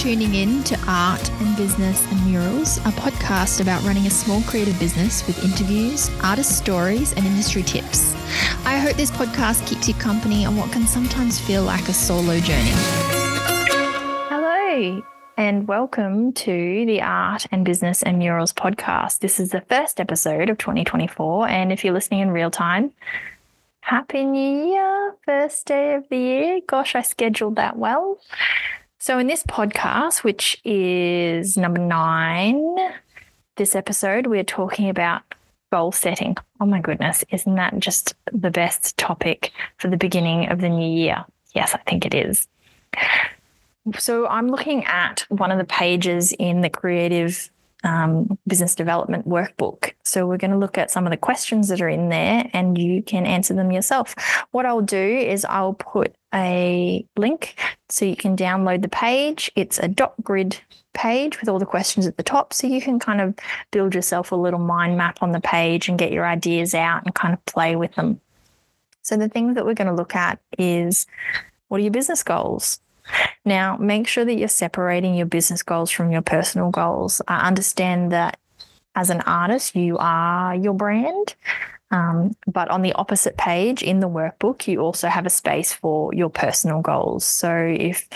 tuning in to Art and Business and Murals, a podcast about running a small creative business with interviews, artist stories, and industry tips. I hope this podcast keeps you company on what can sometimes feel like a solo journey. Hello, and welcome to the Art and Business and Murals podcast. This is the first episode of 2024, and if you're listening in real time, Happy New Year, first day of the year. Gosh, I scheduled that well. So, in this podcast, which is number nine, this episode, we're talking about goal setting. Oh my goodness, isn't that just the best topic for the beginning of the new year? Yes, I think it is. So, I'm looking at one of the pages in the creative um, business development workbook. So we're going to look at some of the questions that are in there and you can answer them yourself. What I'll do is I'll put a link so you can download the page. It's a dot grid page with all the questions at the top. So you can kind of build yourself a little mind map on the page and get your ideas out and kind of play with them. So the thing that we're going to look at is what are your business goals? Now, make sure that you're separating your business goals from your personal goals. I understand that as an artist, you are your brand. Um, but on the opposite page in the workbook, you also have a space for your personal goals. So if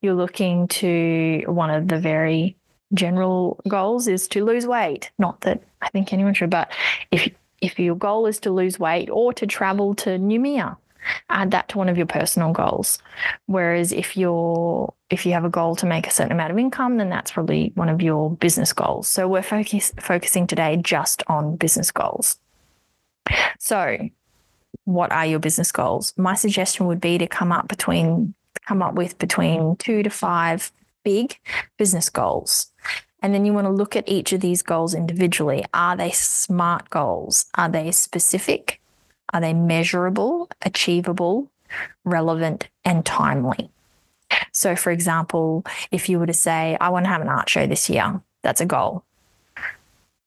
you're looking to one of the very general goals is to lose weight, not that I think anyone should, but if if your goal is to lose weight or to travel to Noumea, add that to one of your personal goals. Whereas if you're if you have a goal to make a certain amount of income, then that's probably one of your business goals. So we're focus, focusing today just on business goals. So, what are your business goals? My suggestion would be to come up between come up with between 2 to 5 big business goals. And then you want to look at each of these goals individually. Are they SMART goals? Are they specific? Are they measurable, achievable, relevant, and timely? So, for example, if you were to say, I want to have an art show this year, that's a goal.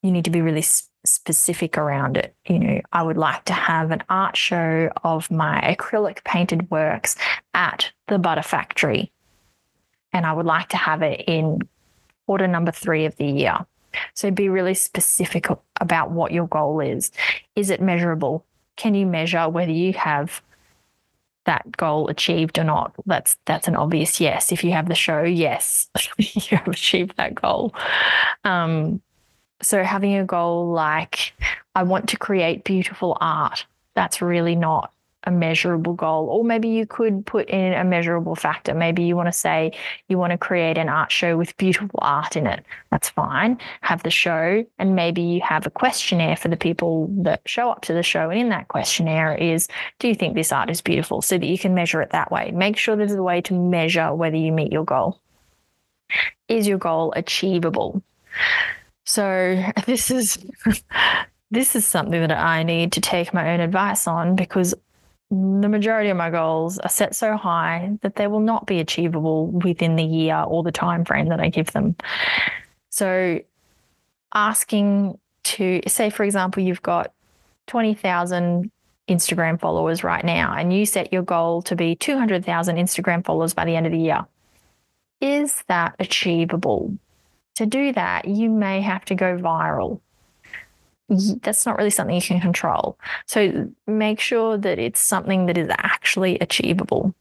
You need to be really specific around it. You know, I would like to have an art show of my acrylic painted works at the Butter Factory. And I would like to have it in quarter number three of the year. So be really specific about what your goal is. Is it measurable? Can you measure whether you have that goal achieved or not? That's that's an obvious yes. If you have the show, yes, you have achieved that goal. Um, so having a goal like I want to create beautiful art, that's really not a measurable goal. Or maybe you could put in a measurable factor. Maybe you want to say you want to create an art show with beautiful art in it. That's fine. Have the show, and maybe you have a questionnaire for the people that show up to the show. And in that questionnaire is, do you think this art is beautiful? So that you can measure it that way. Make sure there's a way to measure whether you meet your goal. Is your goal achievable? So this is. this is something that I need to take my own advice on because the majority of my goals are set so high that they will not be achievable within the year or the time frame that I give them. So asking to say for example you've got 20,000 Instagram followers right now and you set your goal to be 200,000 Instagram followers by the end of the year. Is that achievable? To do that, you may have to go viral that's not really something you can control. So make sure that it's something that is actually achievable.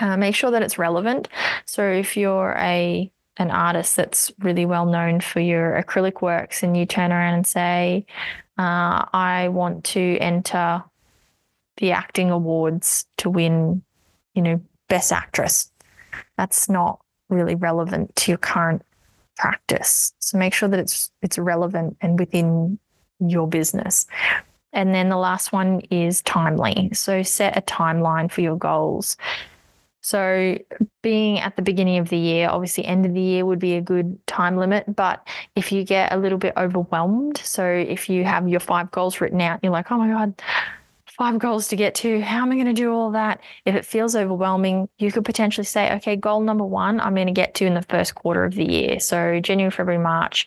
Uh, make sure that it's relevant. So if you're a an artist that's really well known for your acrylic works, and you turn around and say, uh, "I want to enter the acting awards to win, you know, best actress," that's not really relevant to your current practice. So make sure that it's it's relevant and within your business. And then the last one is timely. So set a timeline for your goals. So, being at the beginning of the year, obviously, end of the year would be a good time limit. But if you get a little bit overwhelmed, so if you have your five goals written out, you're like, oh my God, five goals to get to. How am I going to do all that? If it feels overwhelming, you could potentially say, okay, goal number one, I'm going to get to in the first quarter of the year. So, January, February, March,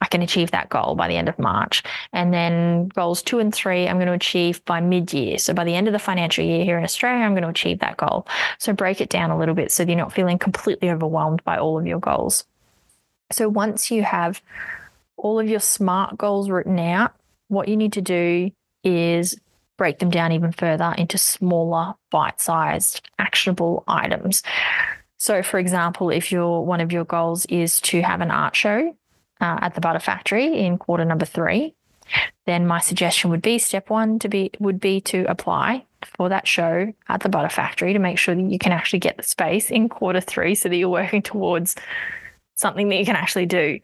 I can achieve that goal by the end of March. And then goals two and three, I'm going to achieve by mid year. So by the end of the financial year here in Australia, I'm going to achieve that goal. So break it down a little bit so that you're not feeling completely overwhelmed by all of your goals. So once you have all of your SMART goals written out, what you need to do is break them down even further into smaller, bite sized, actionable items. So, for example, if your one of your goals is to have an art show uh, at the Butter Factory in quarter number three, then my suggestion would be step one to be would be to apply for that show at the Butter Factory to make sure that you can actually get the space in quarter three, so that you're working towards something that you can actually do.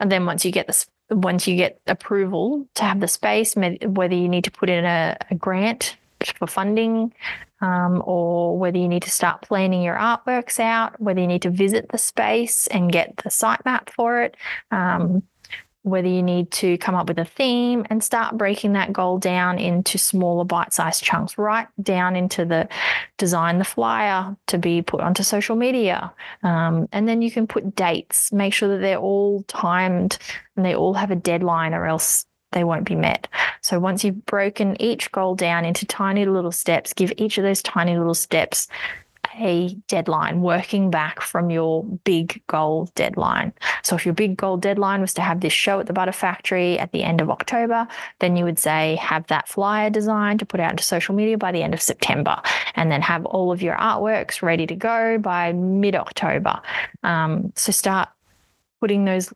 And then once you get the once you get approval to have the space, whether you need to put in a, a grant for funding um, or whether you need to start planning your artworks out, whether you need to visit the space and get the sitemap for it, um, whether you need to come up with a theme and start breaking that goal down into smaller bite-sized chunks right down into the design the flyer to be put onto social media. Um, and then you can put dates make sure that they're all timed and they all have a deadline or else they won't be met. So once you've broken each goal down into tiny little steps, give each of those tiny little steps a deadline working back from your big goal deadline. So if your big goal deadline was to have this show at the Butter Factory at the end of October, then you would say have that flyer designed to put out into social media by the end of September, and then have all of your artworks ready to go by mid October. Um, so start putting those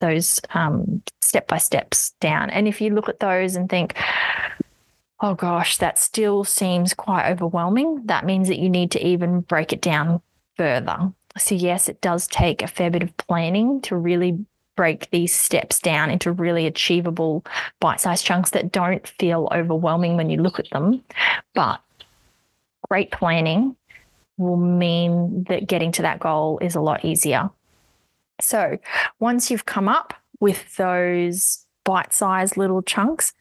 those um, step by steps down. And if you look at those and think, oh gosh, that still seems quite overwhelming, that means that you need to even break it down further. So, yes, it does take a fair bit of planning to really break these steps down into really achievable bite sized chunks that don't feel overwhelming when you look at them. But great planning will mean that getting to that goal is a lot easier. So, once you've come up with those bite sized little chunks,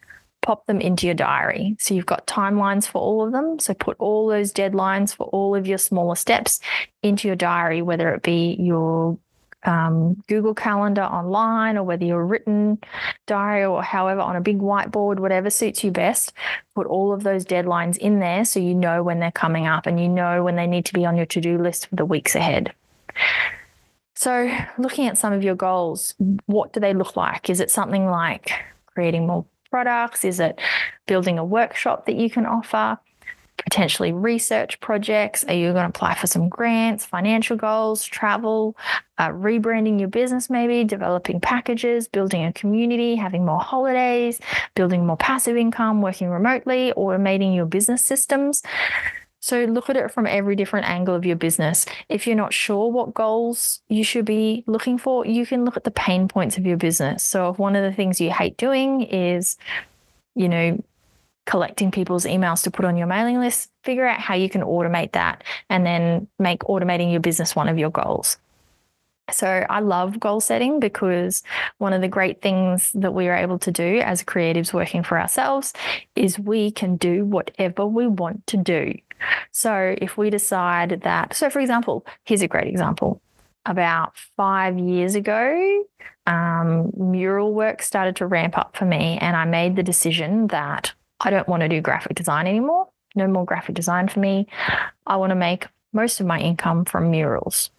pop them into your diary. So you've got timelines for all of them. So put all those deadlines for all of your smaller steps into your diary, whether it be your um, Google Calendar online or whether your written diary or however on a big whiteboard, whatever suits you best. Put all of those deadlines in there so you know when they're coming up and you know when they need to be on your to do list for the weeks ahead. So, looking at some of your goals, what do they look like? Is it something like creating more products? Is it building a workshop that you can offer? Potentially research projects? Are you going to apply for some grants, financial goals, travel, uh, rebranding your business, maybe developing packages, building a community, having more holidays, building more passive income, working remotely, automating your business systems? So look at it from every different angle of your business. If you're not sure what goals you should be looking for, you can look at the pain points of your business. So if one of the things you hate doing is, you know, collecting people's emails to put on your mailing list, figure out how you can automate that and then make automating your business one of your goals. So I love goal setting because one of the great things that we are able to do as creatives working for ourselves is we can do whatever we want to do. So if we decide that, so for example, here's a great example. About five years ago, um, mural work started to ramp up for me, and I made the decision that I don't want to do graphic design anymore. No more graphic design for me. I want to make most of my income from murals.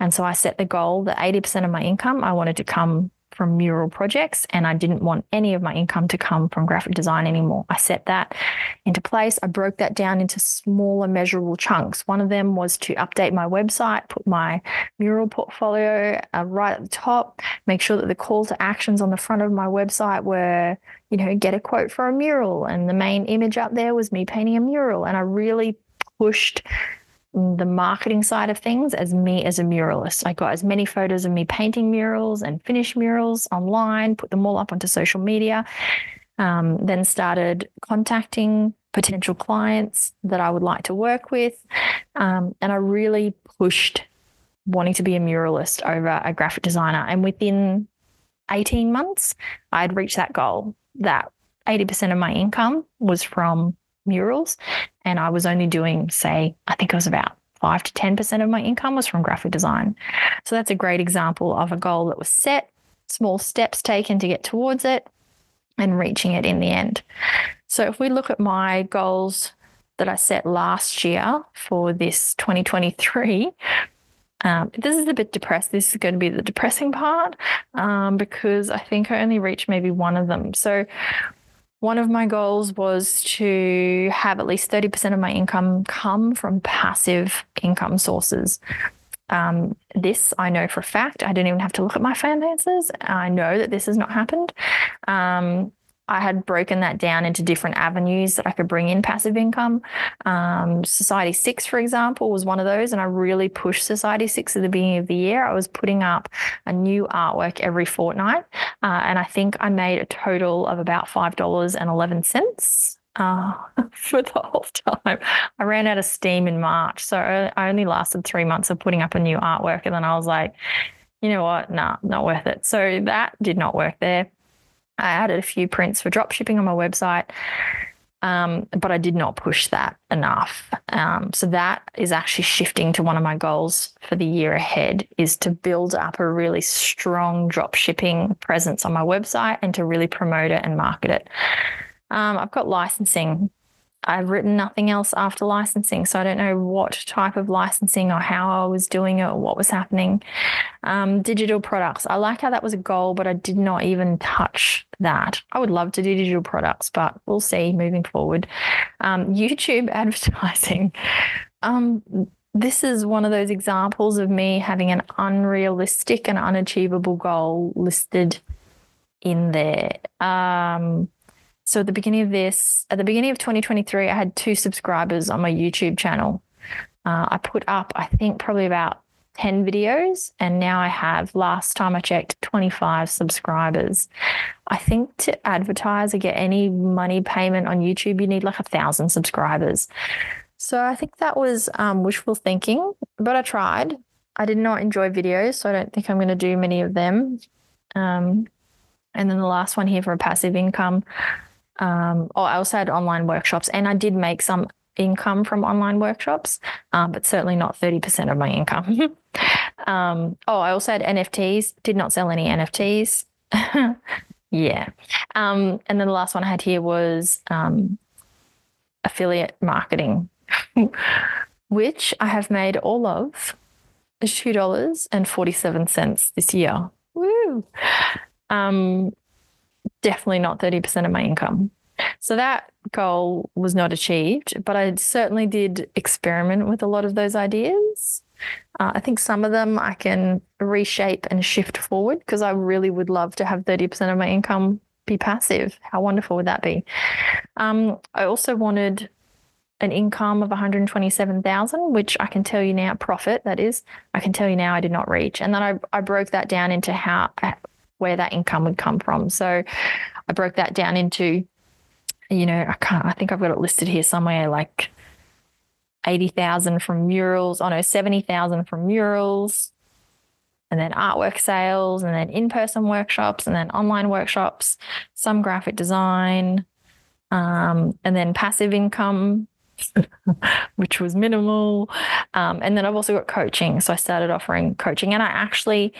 And so I set the goal that 80% of my income I wanted to come from mural projects and I didn't want any of my income to come from graphic design anymore. I set that into place. I broke that down into smaller measurable chunks. One of them was to update my website, put my mural portfolio uh, right at the top, make sure that the call to actions on the front of my website were, you know, get a quote for a mural and the main image up there was me painting a mural and I really pushed the marketing side of things as me as a muralist. I got as many photos of me painting murals and finished murals online, put them all up onto social media, um, then started contacting potential clients that I would like to work with. Um, and I really pushed wanting to be a muralist over a graphic designer. And within 18 months, I'd reached that goal that 80% of my income was from murals. And I was only doing, say, I think it was about five to 10% of my income was from graphic design. So that's a great example of a goal that was set small steps taken to get towards it, and reaching it in the end. So if we look at my goals that I set last year for this 2023, um, this is a bit depressed. This is going to be the depressing part um, because I think I only reached maybe one of them. So, one of my goals was to have at least 30% of my income come from passive income sources. Um, this I know for a fact. I didn't even have to look at my finances. I know that this has not happened. Um, I had broken that down into different avenues that I could bring in passive income. Um, Society6, for example, was one of those, and I really pushed Society6 at the beginning of the year. I was putting up a new artwork every fortnight, uh, and I think I made a total of about five dollars and eleven cents. Uh, for the whole time. I ran out of steam in March. So I only lasted three months of putting up a new artwork. And then I was like, you know what? Nah, not worth it. So that did not work there. I added a few prints for drop shipping on my website, um, but I did not push that enough. Um, so that is actually shifting to one of my goals for the year ahead is to build up a really strong drop shipping presence on my website and to really promote it and market it. Um, I've got licensing I've written nothing else after licensing, so I don't know what type of licensing or how I was doing it or what was happening. Um, digital products. I like how that was a goal, but I did not even touch that. I would love to do digital products, but we'll see moving forward. Um, YouTube advertising. Um, this is one of those examples of me having an unrealistic and unachievable goal listed in there. Um, so at the beginning of this, at the beginning of 2023, I had two subscribers on my YouTube channel. Uh, I put up, I think, probably about 10 videos, and now I have, last time I checked, 25 subscribers. I think to advertise or get any money payment on YouTube, you need like a thousand subscribers. So I think that was um, wishful thinking, but I tried. I did not enjoy videos, so I don't think I'm going to do many of them. Um, and then the last one here for a passive income. Um, oh, I also had online workshops, and I did make some income from online workshops, um, but certainly not 30% of my income. um, oh, I also had NFTs, did not sell any NFTs. yeah. Um, and then the last one I had here was um, affiliate marketing, which I have made all of $2.47 this year. Woo! Definitely not 30% of my income. So that goal was not achieved, but I certainly did experiment with a lot of those ideas. Uh, I think some of them I can reshape and shift forward because I really would love to have 30% of my income be passive. How wonderful would that be? Um, I also wanted an income of 127,000, which I can tell you now, profit that is, I can tell you now I did not reach. And then I, I broke that down into how where that income would come from. So I broke that down into, you know, I can't, I think I've got it listed here somewhere like 80,000 from murals, oh no, 70,000 from murals, and then artwork sales, and then in person workshops, and then online workshops, some graphic design, um, and then passive income. which was minimal. Um, and then I've also got coaching. So I started offering coaching, and I actually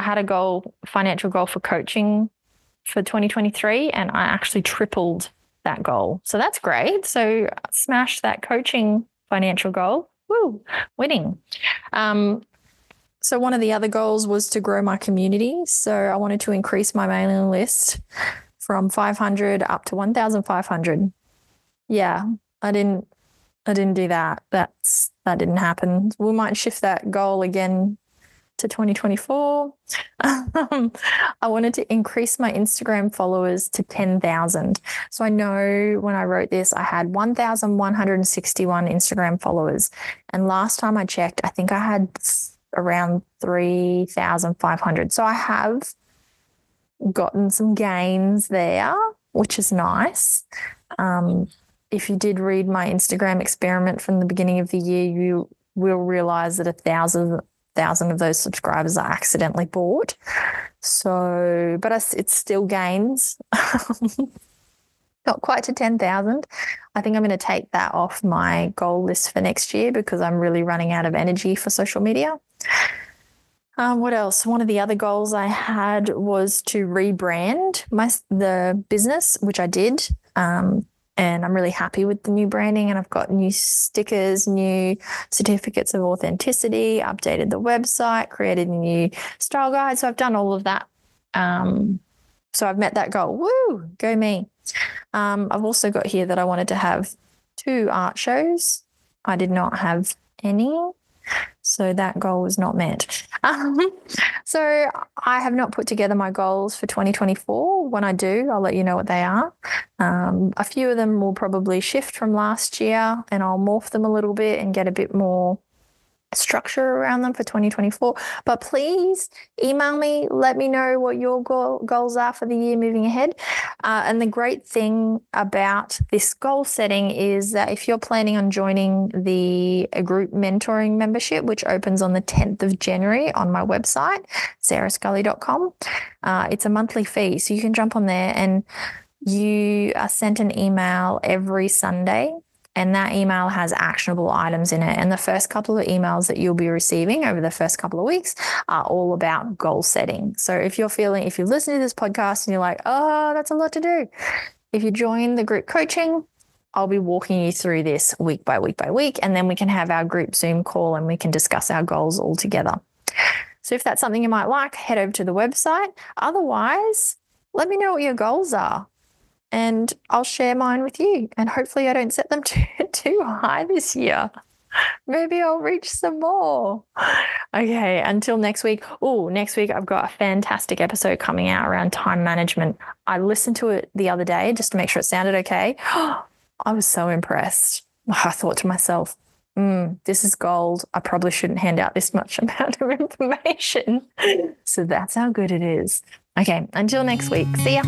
I had a goal, financial goal for coaching for 2023, and I actually tripled that goal. So that's great. So smash that coaching financial goal. Woo, winning. Um, so one of the other goals was to grow my community. So I wanted to increase my mailing list from 500 up to 1,500. Yeah, I didn't. I didn't do that. That's that didn't happen. We might shift that goal again to 2024. Um, I wanted to increase my Instagram followers to 10,000. So I know when I wrote this, I had 1,161 Instagram followers. And last time I checked, I think I had around 3,500. So I have gotten some gains there, which is nice. Um, if you did read my Instagram experiment from the beginning of the year, you will realize that a thousand thousand of those subscribers are accidentally bought. So, but it's it still gains. Not quite to 10,000. I think I'm going to take that off my goal list for next year because I'm really running out of energy for social media. Um, what else? One of the other goals I had was to rebrand my the business, which I did. Um, and I'm really happy with the new branding. And I've got new stickers, new certificates of authenticity, updated the website, created a new style guide. So I've done all of that. Um, so I've met that goal. Woo, go me. Um, I've also got here that I wanted to have two art shows. I did not have any. So that goal was not met. Um, so I have not put together my goals for 2024. When I do, I'll let you know what they are. Um, a few of them will probably shift from last year and I'll morph them a little bit and get a bit more structure around them for 2024. But please email me, let me know what your goal, goals are for the year moving ahead. Uh, and the great thing about this goal setting is that if you're planning on joining the group mentoring membership, which opens on the 10th of January on my website, sarahsculley.com, uh, it's a monthly fee. So you can jump on there and you are sent an email every Sunday and that email has actionable items in it. And the first couple of emails that you'll be receiving over the first couple of weeks are all about goal setting. So if you're feeling, if you listen to this podcast and you're like, oh, that's a lot to do, if you join the group coaching, I'll be walking you through this week by week by week, and then we can have our group Zoom call and we can discuss our goals all together. So if that's something you might like, head over to the website. Otherwise, let me know what your goals are and I'll share mine with you. And hopefully, I don't set them too, too high this year. Maybe I'll reach some more. Okay, until next week. Oh, next week I've got a fantastic episode coming out around time management. I listened to it the other day just to make sure it sounded okay. I was so impressed. I thought to myself, mm, this is gold. I probably shouldn't hand out this much amount of information. so that's how good it is. Okay, until next week. See ya.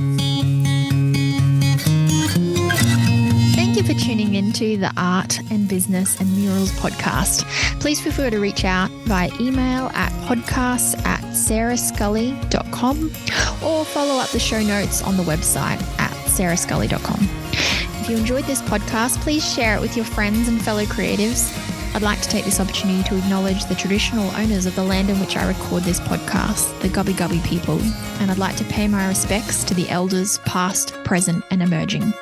For tuning into the Art and Business and Murals podcast. Please feel free to reach out via email at podcasts at sarahsculley.com or follow up the show notes on the website at sarahsculley.com. If you enjoyed this podcast, please share it with your friends and fellow creatives. I'd like to take this opportunity to acknowledge the traditional owners of the land in which I record this podcast, the Gubbi Gubbi people, and I'd like to pay my respects to the elders past, present, and emerging.